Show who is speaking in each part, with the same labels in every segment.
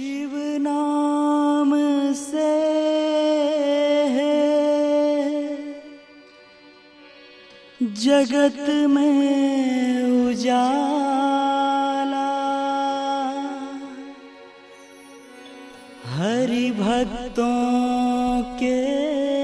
Speaker 1: शिव नाम से जगत में उजाला। हरि भक्तों के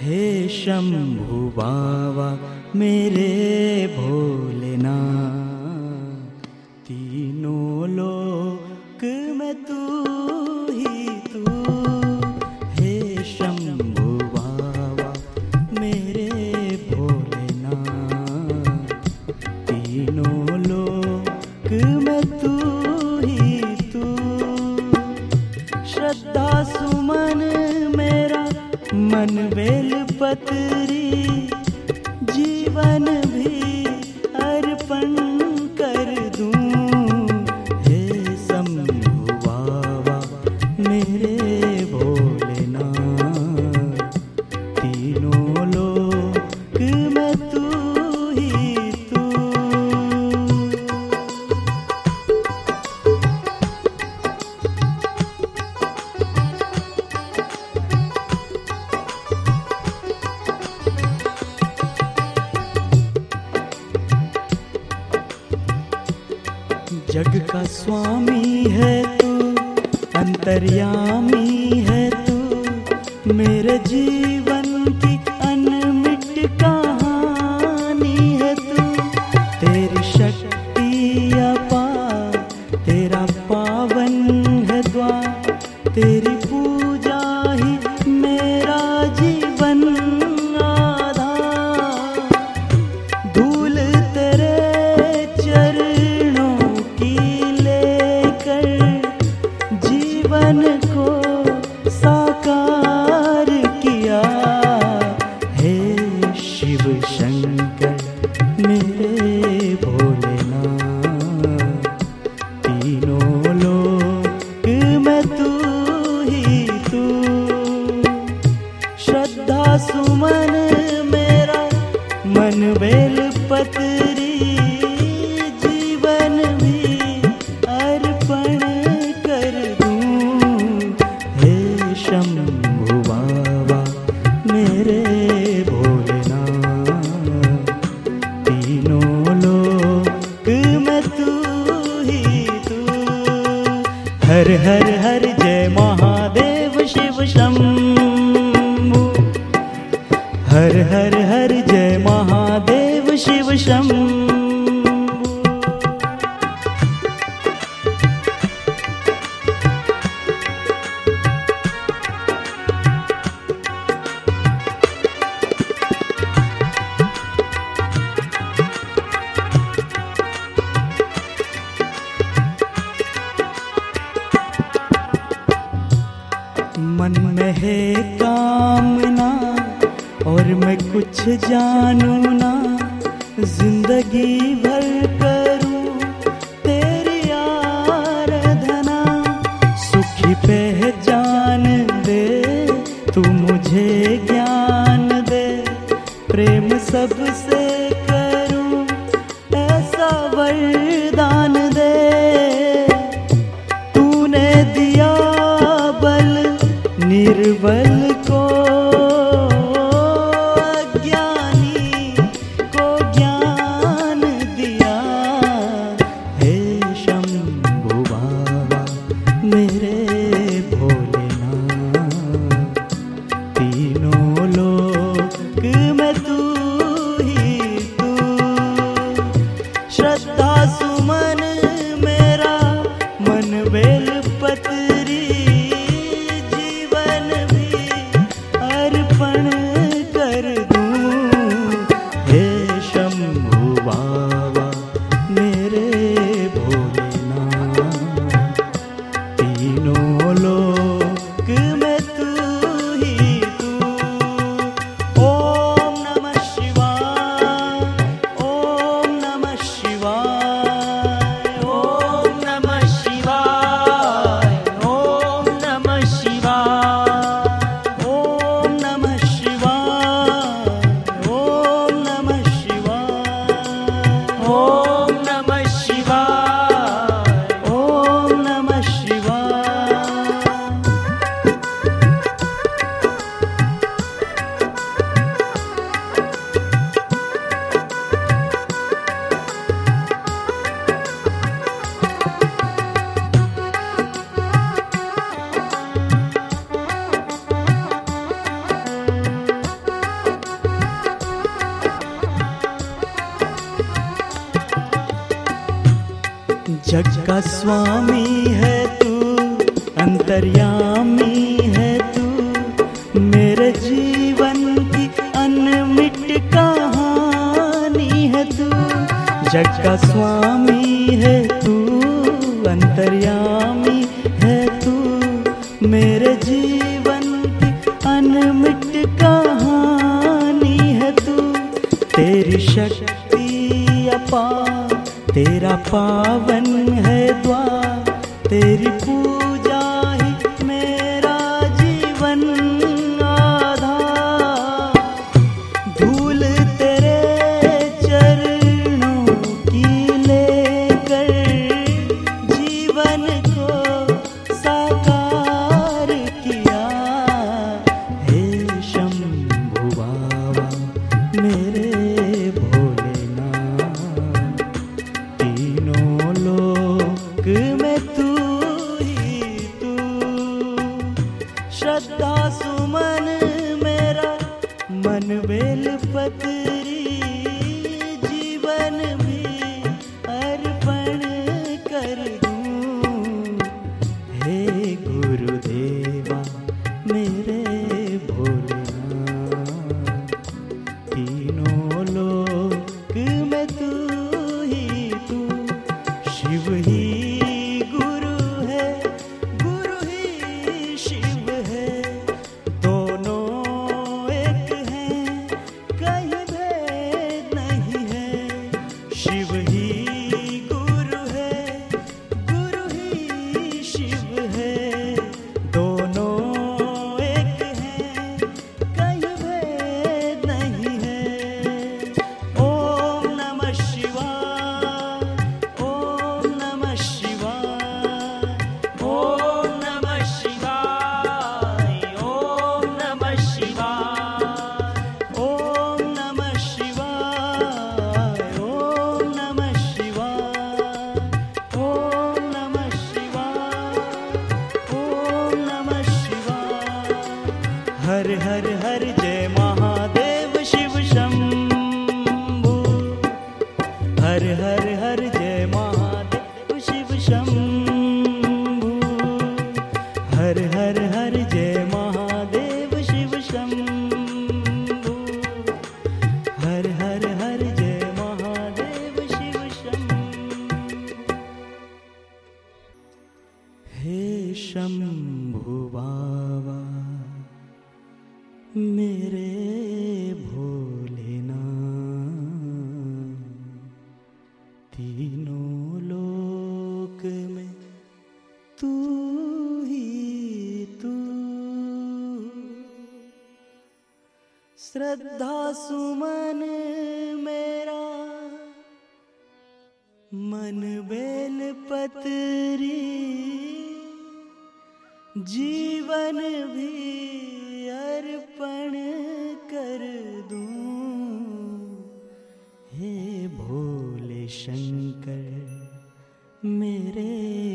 Speaker 1: हे शम्भुवा मेरे भोले स्वामी है तू अंतर्यामी है तू मेरे जीवन बेल जीवन भी अर्पण कर दूँ। हे शंभु बाबा, मेरे भोलेनाथ, तीनों लोक में ही तू। हर हर हर जय महादेव शिव शंभु। हर हर हर शिव शंभु। मन में है कामना और मैं कुछ जानू ना। ज़िंदगी भर करूँ तेरी आराधना। सुखी पहचान दे तू मुझे ज्ञान दे। प्रेम सबसे जग का स्वामी है तू, अंतर्यामी है तू। मेरे जीवन की अनमिट कहानी है तू, जग का स्वामी है तू, अंतर्यामी है तू। मेरे जीवन की अनमिट कहानी है तू, तेरी शक्ति तेरा पावन है द्वार तेरी पूजा श्रद्धा सुमन मेरा मन बेल पतरी हर हर हर जय महादेव शिव शंभु। हर हर हर जय महादेव शिव शंभु। हे शंभु बाबा, मेरे श्रद्धा सुमन मेरा, मन बेल पतरी, जीवन भी अर्पण कर दूँ। हे भोले शंकर, मेरे